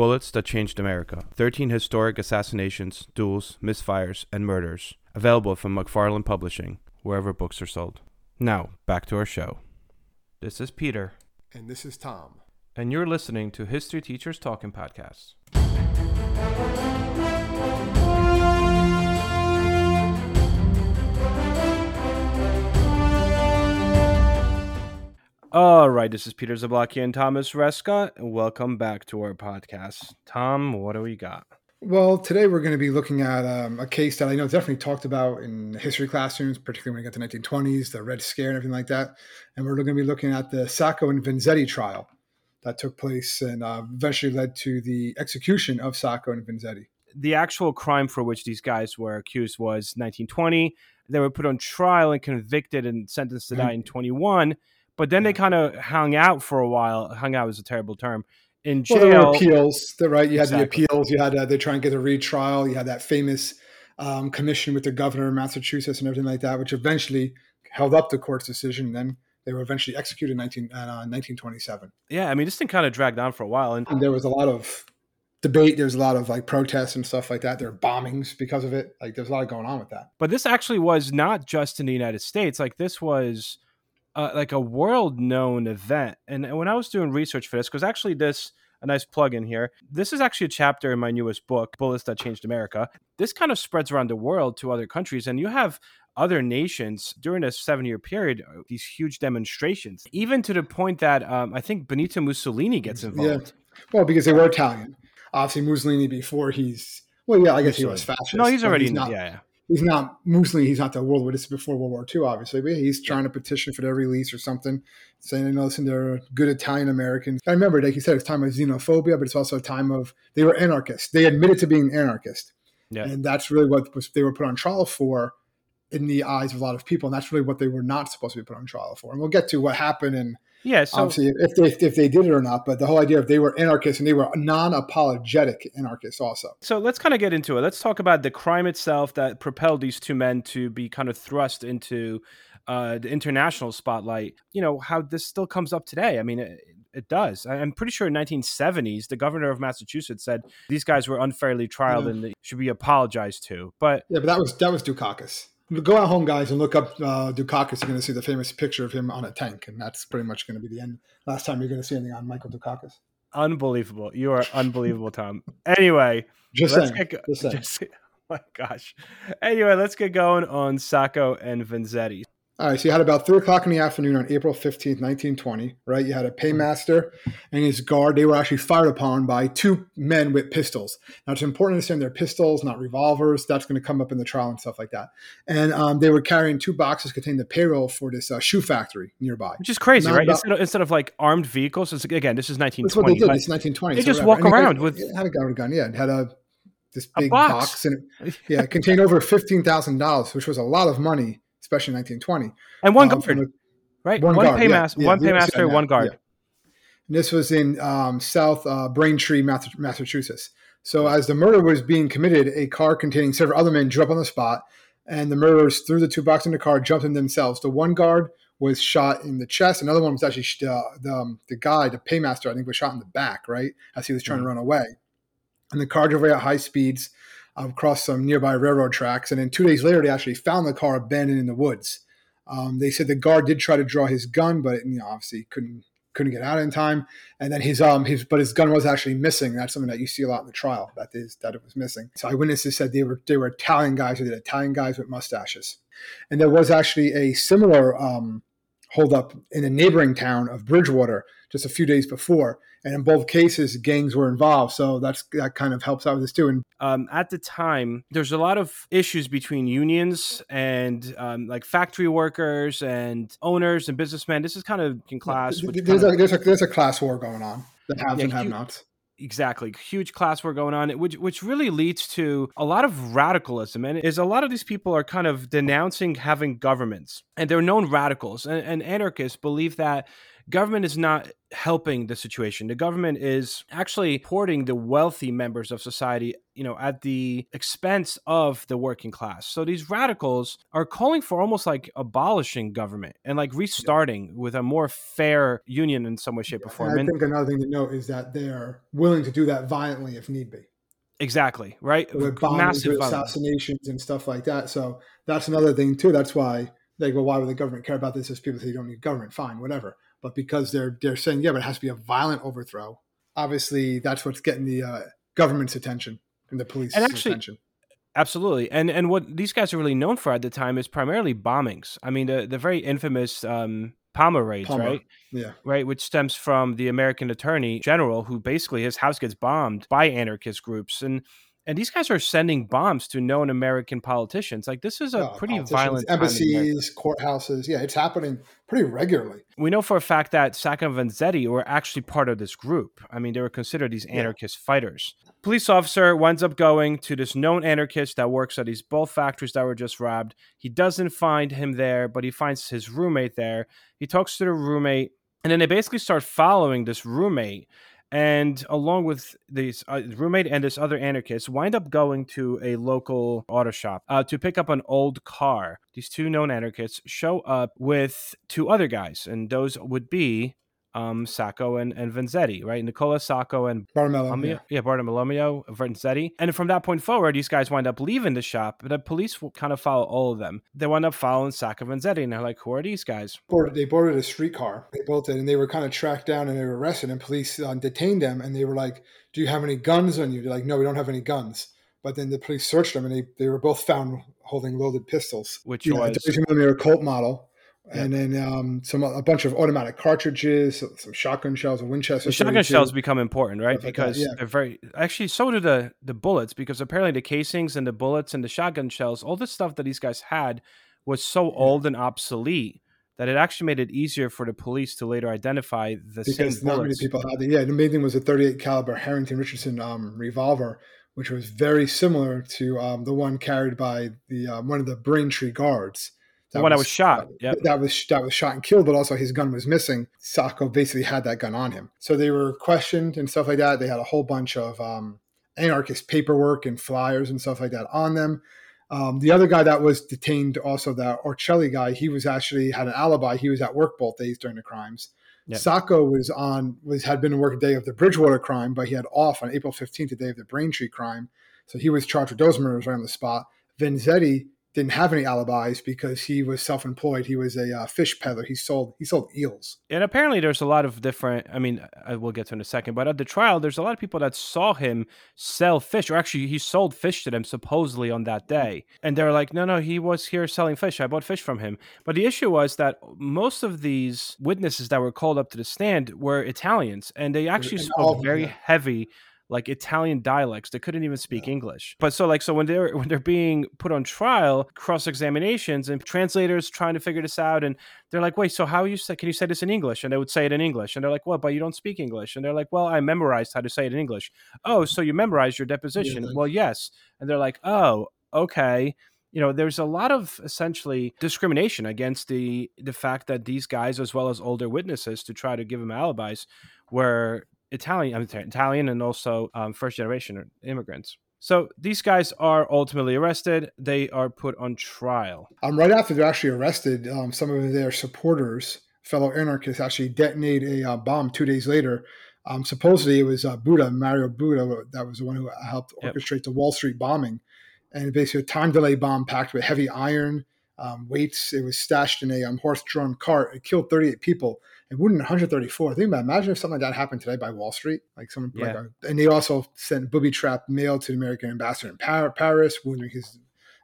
Bullets That Changed America 13 Historic Assassinations, Duels, Misfires, and Murders. Available from McFarland Publishing, wherever books are sold. Now, back to our show. This is Peter, And this is Tom. and you're listening to History Teachers Talking Podcasts. All right, this is Peter Zablocki and Thomas Rescott, and welcome back to our podcast. Tom, what do we got? Well, today we're going to be looking at um, a case that I know is definitely talked about in history classrooms, particularly when you get to 1920s, the Red Scare and everything like that. And we're going to be looking at the Sacco and Vanzetti trial that took place and uh, eventually led to the execution of Sacco and Vanzetti. the actual crime for which these guys were accused was 1920. They were put on trial and convicted and sentenced to die in 21. But then they kind of hung out for a while. Hung out is a terrible term. In Well, there were jail. appeals, the- right? You had Exactly. the appeals. You had uh, they try and get a retrial. You had that famous um, commission with the governor of Massachusetts and everything like that, which eventually held up the court's decision. And then they were eventually executed in 19, uh, 1927. yeah, I mean, this thing kind of dragged on for a while. And And there was a lot of debate. There was a lot of like protests and stuff like that. There were bombings because of it. Like there's a lot going on with that. but this actually was not just in the United States. Like this was uh, like a world known event. And, and when I was doing research for this, because actually this a nice plug in here. This is actually a chapter in my newest book, Bullets That Changed America. This kind of spreads around the world to other countries, and you have other nations during a seven year period, uh, these huge demonstrations, even to the point that um, I think Benito Mussolini gets involved. Yeah. Well, because they were Italian. Obviously, Mussolini before he's well, yeah, I guess he was fascist. No, he's already not. yeah, yeah. He's not Mussolini. He's not the world war. This is before World War II, obviously. But he's trying to petition for their release or something, saying, "You know, listen, they're good Italian Americans." I remember, like you said, it's time of xenophobia, but it's also a time of they were anarchists. They admitted to being anarchist, Yeah. and that's really what was they were put on trial for in the eyes of a lot of people. And that's really what they were not supposed to be put on trial for. And we'll get to what happened and Yeah, so obviously if they if they did it or not. But the whole idea of they were anarchists and they were non-apologetic anarchists also. So let's kind of get into it. Let's talk about the crime itself that propelled these two men to be kind of thrust into uh, the international spotlight. You know how this still comes up today. I mean, it, it does. I'm pretty sure in 1970s, the governor of Massachusetts said these guys were unfairly trialed Yeah. and they should be apologized to. But Yeah, but that was that was Dukakis. Go out home, guys, and look up uh, Dukakis. You're going to see the famous picture of him on a tank, and that's pretty much going to be the end. Last time you're going to see anything on Michael Dukakis. unbelievable. You are unbelievable, Tom. Anyway, Just let's saying. get go- just saying. just- oh my gosh. Anyway, let's get going on Sacco and Vanzetti. All right, so you had about three o'clock in the afternoon on April 15th, 1920, right? You had a paymaster and his guard. They were actually fired upon by two men with pistols. Now, it's important to understand they're pistols, not revolvers. That's going to come up in the trial and stuff like that. And um, they were carrying two boxes containing the payroll for this uh, shoe factory nearby. Which is crazy, Not right? about- instead, of, instead of like armed vehicles, again, this is That's 1920. what they did. It's 1920. They so just whatever. walk around had- with- it had a gun, gun. Yeah, it had a this big box. box. and it, yeah, it contained over fifteen thousand dollars, which was a lot of money, especially in 1920. and one Um, guard, the- right? one One, guard, paymaster, yeah, one paymaster, yeah, one yeah. guard. And this was in um, South uh, Braintree, Massachusetts. So as the murder was being committed, a car containing several other men drew up on the spot, and the murderers threw the two boxes in the car, jumped in themselves. The one guard was shot in the chest. Another one was actually uh, the um, the guy, the paymaster, I think, was shot in the back, right, as he was trying to run away. And the car drove away at high speeds across some nearby railroad tracks. And then two days later, they actually found the car abandoned in the woods. Um, they said the guard did try to draw his gun, but you know, obviously couldn't couldn't get out in time. And then his um his but his gun was actually missing. That's something that you see a lot in the trial. That is that it was missing. So eyewitnesses said they were they were Italian guys. or did Italian guys with mustaches. And there was actually a similar um, holdup in a neighboring town of Bridgewater just a few days before. And in both cases, gangs were involved. So that's that kind of helps out with this too. And Um, at the time, there's a lot of issues between unions and um, like factory workers and owners and businessmen. This is kind of in class. there's, a, of- there's a there's a class war going on. The haves Yeah, and have-nots. Exactly huge class war going on which which really leads to a lot of radicalism and is a lot of these people are kind of denouncing having governments and they're known radicals and, and anarchists believe that government is not helping the situation. The government is actually supporting the wealthy members of society, you know, at the expense of the working class. So these radicals are calling for almost like abolishing government and like restarting yeah. with a more fair union in some way, shape, or form. And I think another thing to note is that they're willing to do that violently if need be. Exactly right. With massive assassinations and stuff like that. So that's another thing too. That's why they go, why would the government care about this? As people say, you don't need government, fine, whatever. But because they're they're saying, yeah, but it has to be a violent overthrow. Obviously, that's what's getting the uh, government's attention and the police's and actually, attention. Absolutely, and and what these guys are really known for at the time is primarily bombings. I mean, the the very infamous um, Palmer raids, Palmer. right? Yeah. Right, which stems from the American Attorney General, who basically his house gets bombed by anarchist groups, and and these guys are sending bombs to known American politicians. Like this is a pretty violent embassies, courthouses. Yeah, it's happening pretty regularly. We know for a fact that Sacco and Vanzetti were actually part of this group. I mean, they were considered these anarchist yeah. fighters. Police officer winds up going to this known anarchist that works at these both factories that were just robbed. He doesn't find him there, but he finds his roommate there. He talks to the roommate, and then they basically start following this roommate and along with this uh, roommate and this other anarchist wind up going to a local auto shop uh, to pick up an old car. These two known anarchists show up with two other guys and those would be um, Sacco and, and Vanzetti, right? Nicola Sacco and Bartolomeo. Yeah. Bartolomeo, Vanzetti. And from that point forward, these guys wind up leaving the shop. The police will kind of follow all of them. They wind up following Sacco and Vanzetti, and they're like, who are these guys? They boarded a streetcar. They bolted, and they were kind of tracked down and they were arrested, and police uh, detained them. And they were like, do you have any guns on you? They're like, no, we don't have any guns. But then the police searched them, and they, they were both found holding loaded pistols. Which you was? Know, a millimeter Colt model and then um, some a bunch of automatic cartridges, some shotgun shells, a Winchester. The shotgun shells become important, right? because like yeah. they're very actually so do the the bullets because apparently the casings and the bullets and the shotgun shells, all the stuff that these guys had was so yeah. old and obsolete that it actually made it easier for the police to later identify the because same bullets. Not many people had it. Yeah, the main thing was a 38 caliber Harrington Richardson um, revolver, which was very similar to um, the one carried by the uh, one of the Braintree guards that when was, I was shot. Yeah, that was that was shot and killed, but also his gun was missing. Sacco basically had that gun on him, so they were questioned and stuff like that. They had a whole bunch of um, anarchist paperwork and flyers and stuff like that on them. Um, the other guy that was detained, also that Orcelli guy, he was actually had an alibi. He was at work both days during the crimes. Yep. Sacco was on was had been a work day of the Bridgewater crime, but he had off on April 15th, the day of the Braintree crime. So he was charged with those murders right on the spot. Vanzetti didn't have any alibis because he was self-employed. He was a uh, fish peddler. He sold he sold eels. And apparently, there's a lot of different. I mean, I will get to in a second. But at the trial, there's a lot of people that saw him sell fish, or actually, he sold fish to them supposedly on that day. And they're like, "No, no, he was here selling fish. I bought fish from him." But the issue was that most of these witnesses that were called up to the stand were Italians, and they actually and spoke very heavy like Italian dialects. They couldn't even speak yeah. English. But so like so when they're when they're being put on trial, cross examinations and translators trying to figure this out, and they're like, wait, so how you say? Can you say this in English? And they would say it in English, and they're like, well, But you don't speak English. And they're like, well, I memorized how to say it in English. Oh, so you memorized your deposition? Yeah. Well, yes. And they're like, oh, okay you know there's a lot of essentially discrimination against the the fact that these guys as well as older witnesses to try to give them alibis were Italian, I'm sorry, Italian, and also um, first generation immigrants. So these guys are ultimately arrested. They are put on trial. Um, right after they're actually arrested, um, some of their supporters, fellow anarchists, actually detonate a uh, bomb two days later. Um, supposedly, it was uh, Buda, Mario Buda, that was the one who helped orchestrate yep. the Wall Street bombing. And basically, a time delay bomb packed with heavy iron um, weights. It was stashed in a um, horse drawn cart. It killed 38 people and wounded 134. Think about imagine if something like that happened today by Wall Street, like someone yeah. like a, and they also sent booby trap mail to the American ambassador in Paris, wounding his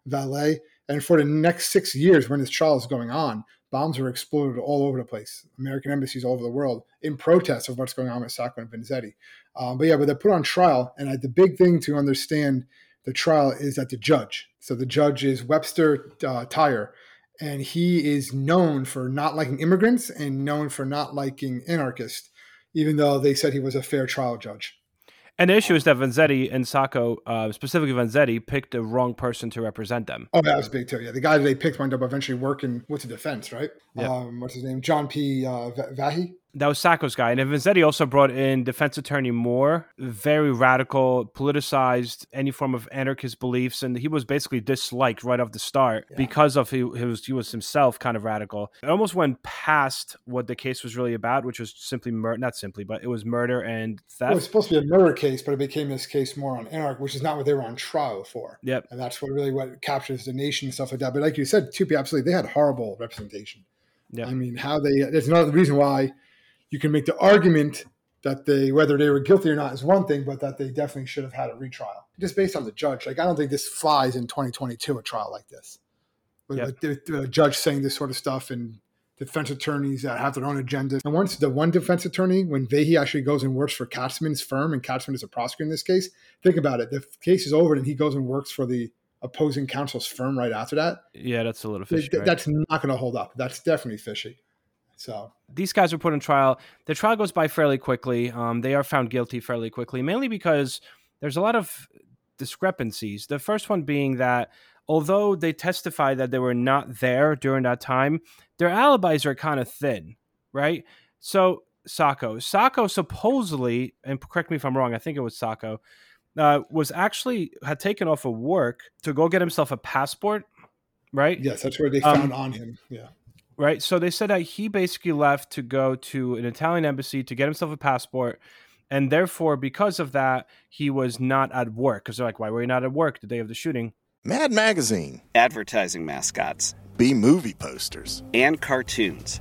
valet. And for the next six years, when this trial is going on, bombs were exploded all over the place. American embassies all over the world in protest of what's going on with Sacco and Vanzetti. Um, but yeah, but they're put on trial, and uh, the big thing to understand the trial is that the judge. So the judge is Webster uh, Thayer and he is known for not liking immigrants and known for not liking anarchists, even though they said he was a fair trial judge. And the issue is that Vanzetti and Sacco, uh, specifically Vanzetti, picked the wrong person to represent them. Oh, that was big too. Yeah, the guy that they picked wound up eventually working with the defense, right? Yeah. Um, what's his name? John P. Uh, Vahey. That was Sacco's guy. And Vanzetti also brought in defense attorney Moore, very radical, politicized any form of anarchist beliefs. And he was basically disliked right off the start yeah. because of he, he, was, he was himself kind of radical. It almost went past what the case was really about, which was simply murder, not simply, but it was murder and theft. Well, it was supposed to be a murder case, but it became this case more on anarch, which is not what they were on trial for. Yep. And that's what really what captures the nation and stuff like that. But like you said, Tupi, absolutely, they had horrible representation. Yeah. I mean, how they, there's another reason why you can make the argument that they whether they were guilty or not is one thing, but that they definitely should have had a retrial. Just based on the judge, like I don't think this flies in 2022 a trial like this. But yep. judge saying this sort of stuff and defense attorneys that have their own agendas. And once the one defense attorney, when Vahey actually goes and works for Katzmann's firm, and Katzmann is a prosecutor in this case, think about it. The case is over, and he goes and works for the opposing counsel's firm right after that. Yeah, that's a little fishy. Right? That's not going to hold up. That's definitely fishy. So these guys were put on trial. The trial goes by fairly quickly. Um, they are found guilty fairly quickly, mainly because there's a lot of discrepancies. The first one being that although they testify that they were not there during that time, their alibis are kind of thin, right? So Sacco, Sacco supposedly, and correct me if I'm wrong, I think it was Sacco, uh, was actually had taken off of work to go get himself a passport, right? Yes, that's where they um, found um, on him. Yeah right? So they said that he basically left to go to an Italian embassy to get himself a passport. And therefore, because of that, he was not at work. Because they're like, why were you not at work the day of the shooting? Mad Magazine. Advertising mascots. B movie posters. And cartoons.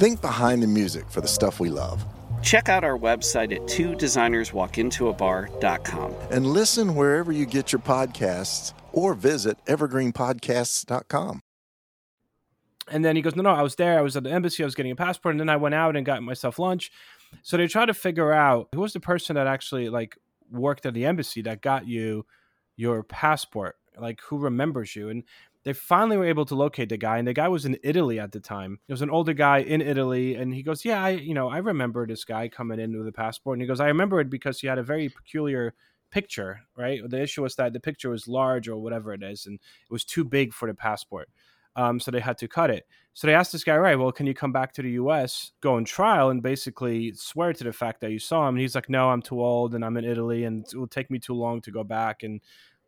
Think behind the music for the stuff we love. Check out our website at two designerswalkintoabar.com. And listen wherever you get your podcasts or visit evergreenpodcasts.com. And then he goes, No, no, I was there. I was at the embassy. I was getting a passport. And then I went out and got myself lunch. So they try to figure out who was the person that actually like worked at the embassy that got you your passport. Like who remembers you? And they finally were able to locate the guy and the guy was in italy at the time. It was an older guy in italy and he goes yeah i you know i remember this guy coming in with a passport. And he goes i remember it because he had a very peculiar picture right? The issue was that the picture was large or whatever it is and it was too big for the passport um, so they had to cut it. So they asked this guy right well can you come back to the us go on trial and basically swear to the fact that you saw him? And he's like no i'm too old and i'm in italy and it will take me too long to go back and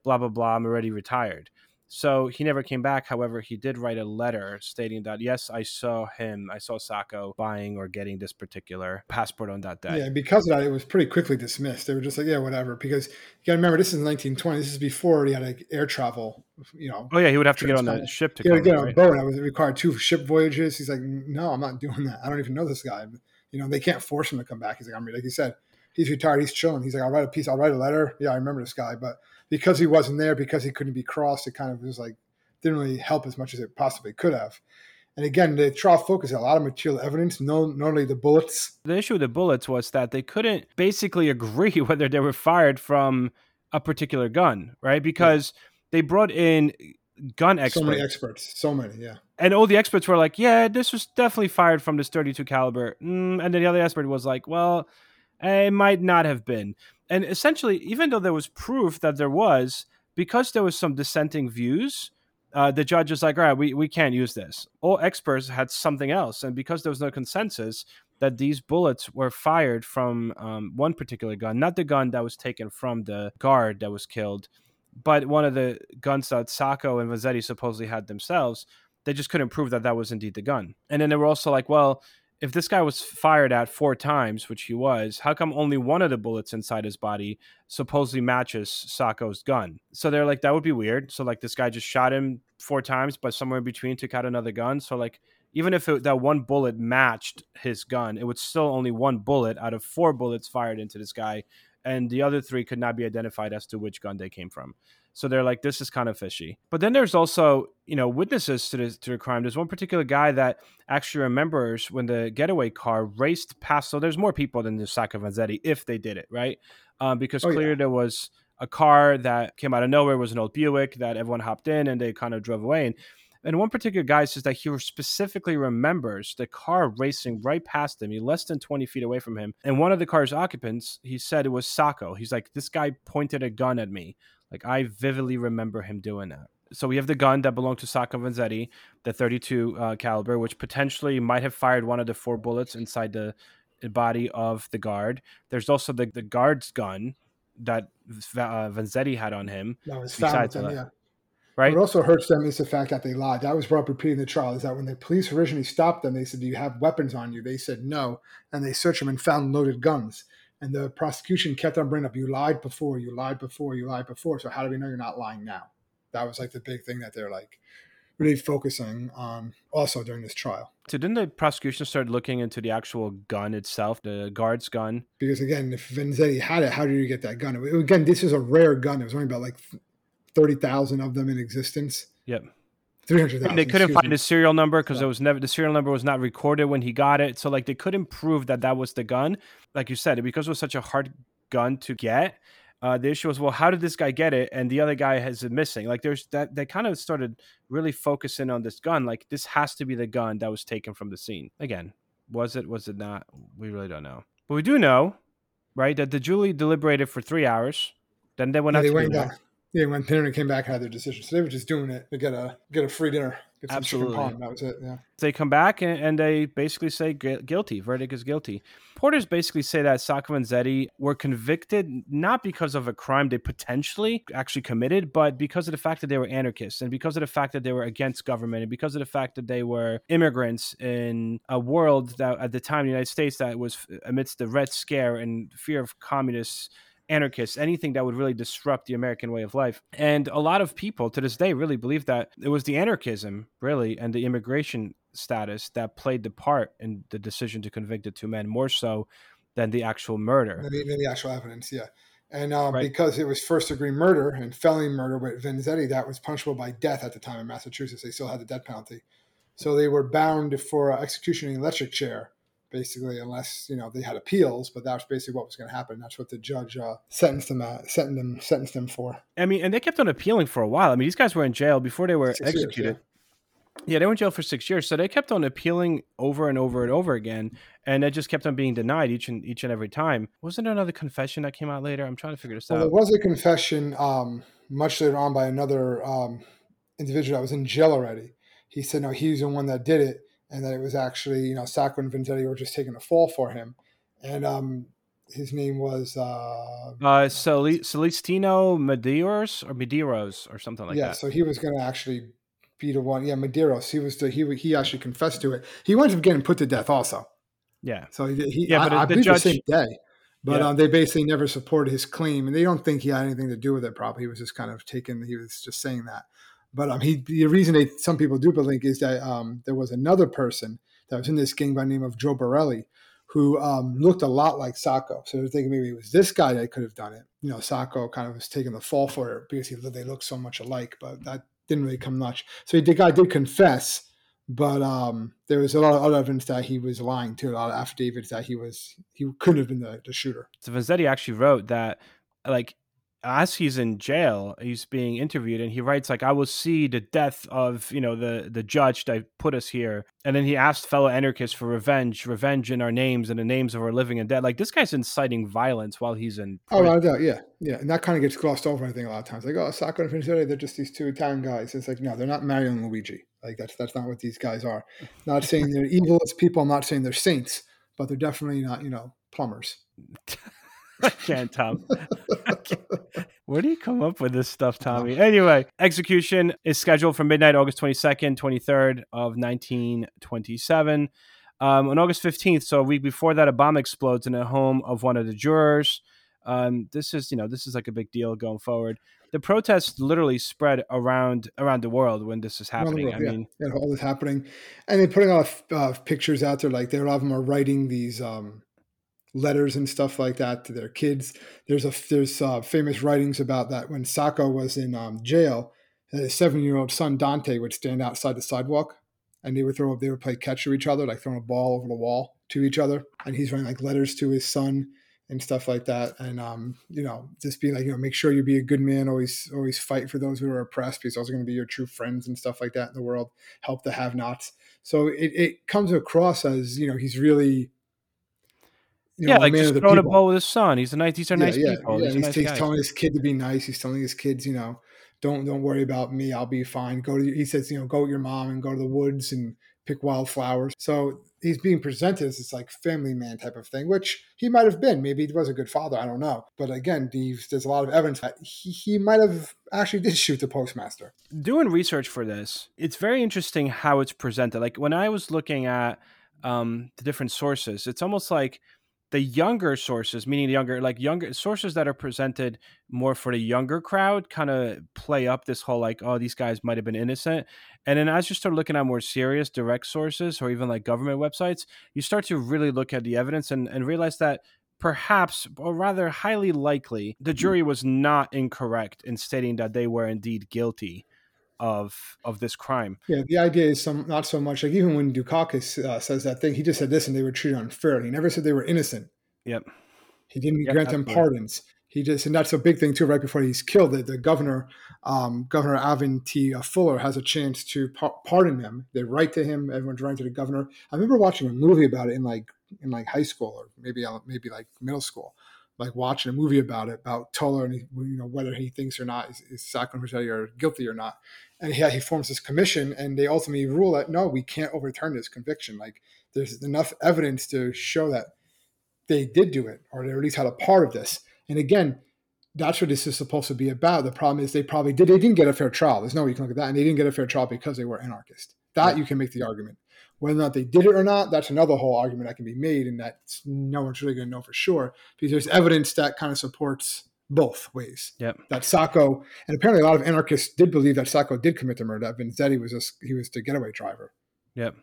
blah blah blah i'm already retired so he never came back. However, he did write a letter stating that yes, I saw him, I saw Sacco buying or getting this particular passport on that day. Yeah, because of that, it was pretty quickly dismissed. They were just like, yeah, whatever. Because you got to remember, this is 1920. This is before he had like air travel. You know. Oh yeah, he would have to get on the ship to. Yeah, get on a boat. I was required two ship voyages. He's like, no, I'm not doing that. I don't even know this guy. You know, they can't force him to come back. He's like, I'm like you said, he's retired. He's chilling. He's like, I'll write a piece. I'll write a letter. Yeah, I remember this guy, but because he wasn't there, because he couldn't be crossed, it kind of was like didn't really help as much as it possibly could have. And again, the trial focused a lot of material evidence, no, not only the bullets. The issue with the bullets was that they couldn't basically agree whether they were fired from a particular gun, right? Because yeah. they brought in gun experts. So many experts, so many, yeah. And all the experts were like, "Yeah, this was definitely fired from this 32 caliber," mm, and then the other expert was like, "Well, it might not have been." And essentially, even though there was proof that there was, because there was some dissenting views, uh, the judge was like, all right, we, we can't use this. All experts had something else. And because there was no consensus that these bullets were fired from um, one particular gun, not the gun that was taken from the guard that was killed, but one of the guns that Sacco and Vanzetti supposedly had themselves, they just couldn't prove that that was indeed the gun. And then they were also like, well, if this guy was fired at four times, which he was, how come only one of the bullets inside his body supposedly matches Sacco's gun? So they're like, that would be weird. So like this guy just shot him four times, but somewhere in between took out another gun. So like even if it, that one bullet matched his gun, it was still only one bullet out of four bullets fired into this guy, and the other three could not be identified as to which gun they came from. So they're like, this is kind of fishy. But then there's also, you know, witnesses to, this, to the crime. There's one particular guy that actually remembers when the getaway car raced past. So there's more people than the Sacco Vanzetti if they did it, right? Um, because Oh, clearly yeah. there was a car that came out of nowhere, it was an old Buick that everyone hopped in and they kind of drove away. And, and one particular guy says that he specifically remembers the car racing right past him, he less than 20 feet away from him. And one of the car's occupants, he said it was Sacco. He's like, this guy pointed a gun at me. Like I vividly remember him doing that. So we have the gun that belonged to Sacco Vanzetti, the 32 uh, caliber, which potentially might have fired one of the four bullets inside the body of the guard. There's also the, the guard's gun that uh, Vanzetti had on him, That was Besides them, yeah. right? What also hurts them is the fact that they lied. That was brought up repeatedly in the trial. Is that when the police originally stopped them, they said, "Do you have weapons on you?" They said no, and they searched them and found loaded guns. And the prosecution kept on bringing up, "You lied before. You lied before. You lied before." So how do we know you're not lying now? That was like the big thing that they're like really focusing on also during this trial. So didn't the prosecution start looking into the actual gun itself, the guard's gun? Because again, if Vanzetti had it, how did you get that gun? Again, this is a rare gun. There was only about like thirty thousand of them in existence. Yep. Three hundred thousand. They couldn't find the serial number because Yeah. it was never the serial number was not recorded when he got it. So like they couldn't prove that that was the gun. Like you said, because it was such a hard gun to get. Uh, the issue was, well, how did this guy get it, and the other guy has it missing? Like, there's that they kind of started really focusing on this gun. Like, this has to be the gun that was taken from the scene. Again, was it? Was it not? We really don't know. But we do know, right, that the jury deliberated for three hours. Then they went Yeah, out they to went back. Yeah, when dinner came back, had their decision. So they were just doing it to get a get a free dinner, get some Absolutely. That was it. Yeah. they come back and, and they basically say guilty. Verdict is guilty. Porters basically say that Sacco and Zetti were convicted not because of a crime they potentially actually committed, but because of the fact that they were anarchists and because of the fact that they were against government and because of the fact that they were immigrants in a world that at the time, the United States, that was amidst the Red Scare and fear of communists anarchists, anything that would really disrupt the American way of life. And a lot of people to this day really believe that it was the anarchism, really, and the immigration status that played the part in the decision to convict the two men more so than the actual murder. Than the, the actual evidence, yeah. And um, Right. because it was first degree murder and felony murder with Vanzetti, that was punishable by death at the time in Massachusetts. They still had the death penalty. So they were bound for uh, execution in the electric chair, basically, unless you know they had appeals. But that's basically what was going to happen. That's what the judge uh, sentenced them at, sentenced them sentenced them for. I mean, and they kept on appealing for a while. I mean, these guys were in jail before they were Six years, executed. yeah. they were in jail for six years, so they kept on appealing over and over and over again, and it just kept on being denied each and each and every time. Wasn't there another confession that came out later? I'm trying to figure this Well, out. there was a confession um, much later on by another um, individual that was in jail already. He said no, he's the one that did it, and that it was actually you know Sacco and Vanzetti were just taking a fall for him, and um, his name was uh, Uh, Celestino Medeiros or Medeiros or something like yeah. that. Yeah, so he was going to actually be the one. Yeah, Medeiros. He was the he he actually confessed to it. He wound up getting put to death also. Yeah. So he, he Yeah, I, but I the judge- the same day. But Yeah. um, they basically never supported his claim, and they don't think he had anything to do with it. Probably he was just kind of taken. He was just saying that. But um, he the reason they some people do believe is that um, there was another person that was in this gang by the name of Joe Morelli, who um, looked a lot like Sacco. So they're thinking maybe it was this guy that could have done it. You know, Sacco kind of was taking the fall for it because he they look so much alike, but that didn't really come much. So the guy did confess, but um, there was a lot of other evidence that he was lying to, A lot of affidavits that he was he couldn't have been the, the shooter. So Vanzetti actually wrote that, like, as he's in jail, he's being interviewed, and he writes like, "I will see the death of you know the the judge that put us here," and then he asked fellow anarchists for revenge, revenge in our names and the names of our living and dead. Like this guy's inciting violence while he's in. Oh, prison. without a doubt, yeah, yeah, and that kind of gets glossed over. I think a lot of times, like, oh, Sacco and Finzieri, they're just these two Italian guys. It's like, no, they're not Mario and Luigi. Like that's that's not what these guys are. Not saying they're evil as people. I'm not saying they're saints, but they're definitely not, you know, plumbers. I can't, Tom. I can't. Where do you come up with this stuff, Tommy? Anyway, execution is scheduled for midnight, August 22nd, 23rd of 1927. Um, on August 15th, so a week before that, a bomb explodes in the home of one of the jurors. Um, this is, you know, this is like a big deal going forward. The protests literally spread around around the world when this is happening. world, I yeah. mean, yeah, all this happening, and they're putting off uh, pictures out there. Like they, a lot of them are writing these um, letters and stuff like that to their kids. There's a there's uh, famous writings about that when Sacco was in um, jail, his seven year old son Dante would stand outside the sidewalk, and they would throw up they would play catch to each other, like throwing a ball over the wall to each other, and he's writing like letters to his son and stuff like that. And um, you know, just be like, you know, make sure you be a good man. Always, always fight for those who are oppressed, because those are going to be your true friends and stuff like that in the world. Help the have-nots. So it, it comes across as you know he's really. You know, yeah, like just throwing a ball with his son. He's a nice. These are yeah, nice yeah, people. Yeah, he's, nice he's telling his kid to be nice. He's telling his kids, you know, don't don't worry about me. I'll be fine. Go to. He says, you know, go with your mom and go to the woods and pick wildflowers. So he's being presented as this like family man type of thing, which he might have been. Maybe he was a good father. I don't know. But again, there's a lot of evidence that he, he might have actually did shoot the postmaster. Doing research for this, it's very interesting how it's presented. Like when I was looking at um, the different sources, it's almost like the younger sources, meaning the younger, like younger sources that are presented more for the younger crowd, kind of play up this whole like, oh, these guys might have been innocent. And then as you start looking at more serious direct sources or even like government websites, you start to really look at the evidence and, and realize that perhaps, or rather highly likely, the mm. jury was not incorrect in stating that they were indeed guilty of of this crime. Yeah, the idea is some not so much like even when Dukakis uh, says that thing, he just said this and they were treated unfairly. He never said they were innocent. Yep. He didn't yep, grant them pardons. He just and that's a big thing too. Right before he's killed, the, the governor, um, Governor Alvin T. Uh, Fuller, has a chance to par- pardon them. They write to him. Everyone's writing to the governor. I remember watching a movie about it in like in like high school or maybe uh, maybe like middle school like watching a movie about it about Toller and he, you know whether he thinks or not is, is Sacco or guilty or not, and he, he forms this commission and they ultimately rule that no, we can't overturn this conviction. Like there's enough evidence to show that they did do it or they at least had a part of this. And again, that's what this is supposed to be about. The problem is they probably did they didn't get a fair trial. There's no way you can look at that, and they didn't get a fair trial because they were anarchists. That you can make the argument. Whether or not they did it or not, that's another whole argument that can be made, and that no one's really going to know for sure because there's evidence that kind of supports both ways. Yep. That Sacco, and apparently a lot of anarchists did believe that Sacco did commit the murder. That Vanzetti was just he was the getaway driver. Yep.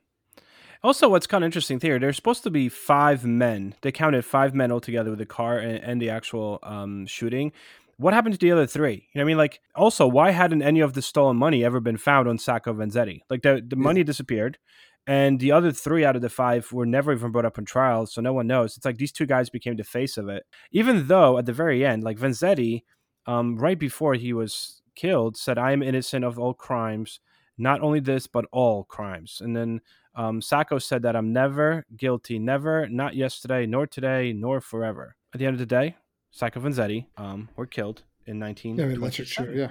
Also, what's kind of interesting here, there's supposed to be five men. They counted five men altogether with the car and, and the actual um, shooting. What happened to the other three? You know what I mean? Like, also, why hadn't any of the stolen money ever been found on Sacco Vanzetti? Like, the, the money disappeared and the other three out of the five were never even brought up on trial, so no one knows. It's like these two guys became the face of it. Even though at the very end, like Vanzetti, um, right before he was killed, said, "I am innocent of all crimes, not only this but all crimes." And then um, Sacco said that I'm never guilty, never, not yesterday, nor today, nor forever. At the end of the day, Sacco and Vanzetti um, were killed in 1927. Yeah, yeah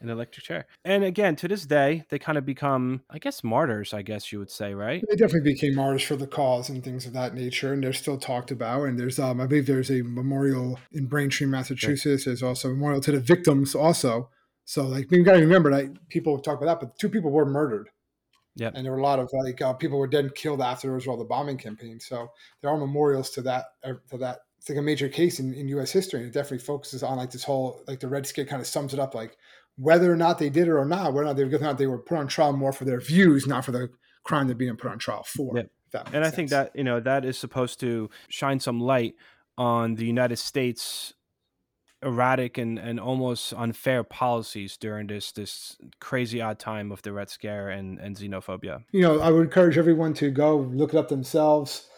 an electric chair. And again, to this day, they kind of become, I guess, martyrs. I guess you would say, right? They definitely became martyrs for the cause and things of that nature, and they're still talked about. And there's, um, I believe, there's a memorial in Braintree, Massachusetts. There's also a memorial to the victims, also. So, like, we got to remember that people talk about that, but two people were murdered. Yeah. And there were a lot of like uh, people were dead and killed afterwards while the bombing campaign. So there are memorials to that uh, to that it's like a major case in, in U.S. history. And it definitely focuses on like this whole like the Red Scare kind of sums it up like whether or not they did it or not, whether or not they were, not they were put on trial more for their views, not for the crime they're being put on trial for. Yeah. And I sense. think that you know that is supposed to shine some light on the United States erratic and, and almost unfair policies during this this crazy odd time of the Red Scare and, and xenophobia. You know, I would encourage everyone to go look it up themselves,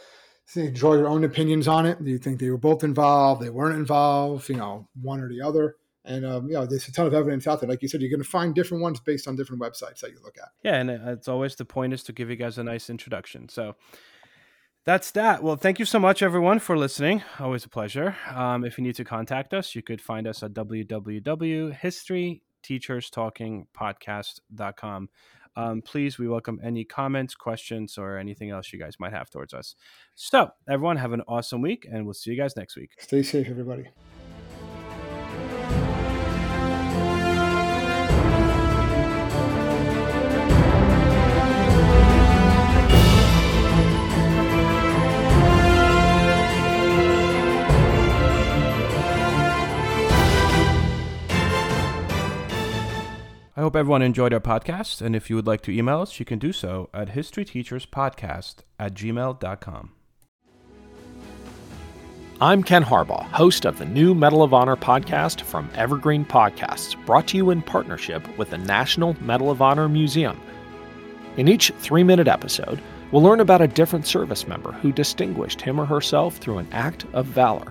draw your own opinions on it. Do you think they were both involved? They weren't involved? You know, one or the other. And um, you know, there's a ton of evidence out there. Like you said, you're going to find different ones based on different websites that you look at. Yeah, and it's always the point is to give you guys a nice introduction. So that's that. Well, thank you so much, everyone, for listening. Always a pleasure. Um, if you need to contact us, you could find us at www.historyteacherstalkingpodcast.com. Um, please, we welcome any comments, questions, or anything else you guys might have towards us. So, everyone, have an awesome week, and we'll see you guys next week. Stay safe, everybody. I hope everyone enjoyed our podcast, and if you would like to email us, you can do so at historyteacherspodcast at gmail.com. I'm Ken Harbaugh, host of the new Medal of Honor podcast from Evergreen Podcasts, brought to you in partnership with the National Medal of Honor Museum. In each three minute episode, we'll learn about a different service member who distinguished him or herself through an act of valor.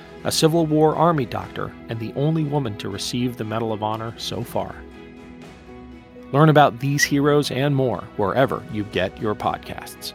a Civil War Army doctor and the only woman to receive the Medal of Honor so far. Learn about these heroes and more wherever you get your podcasts.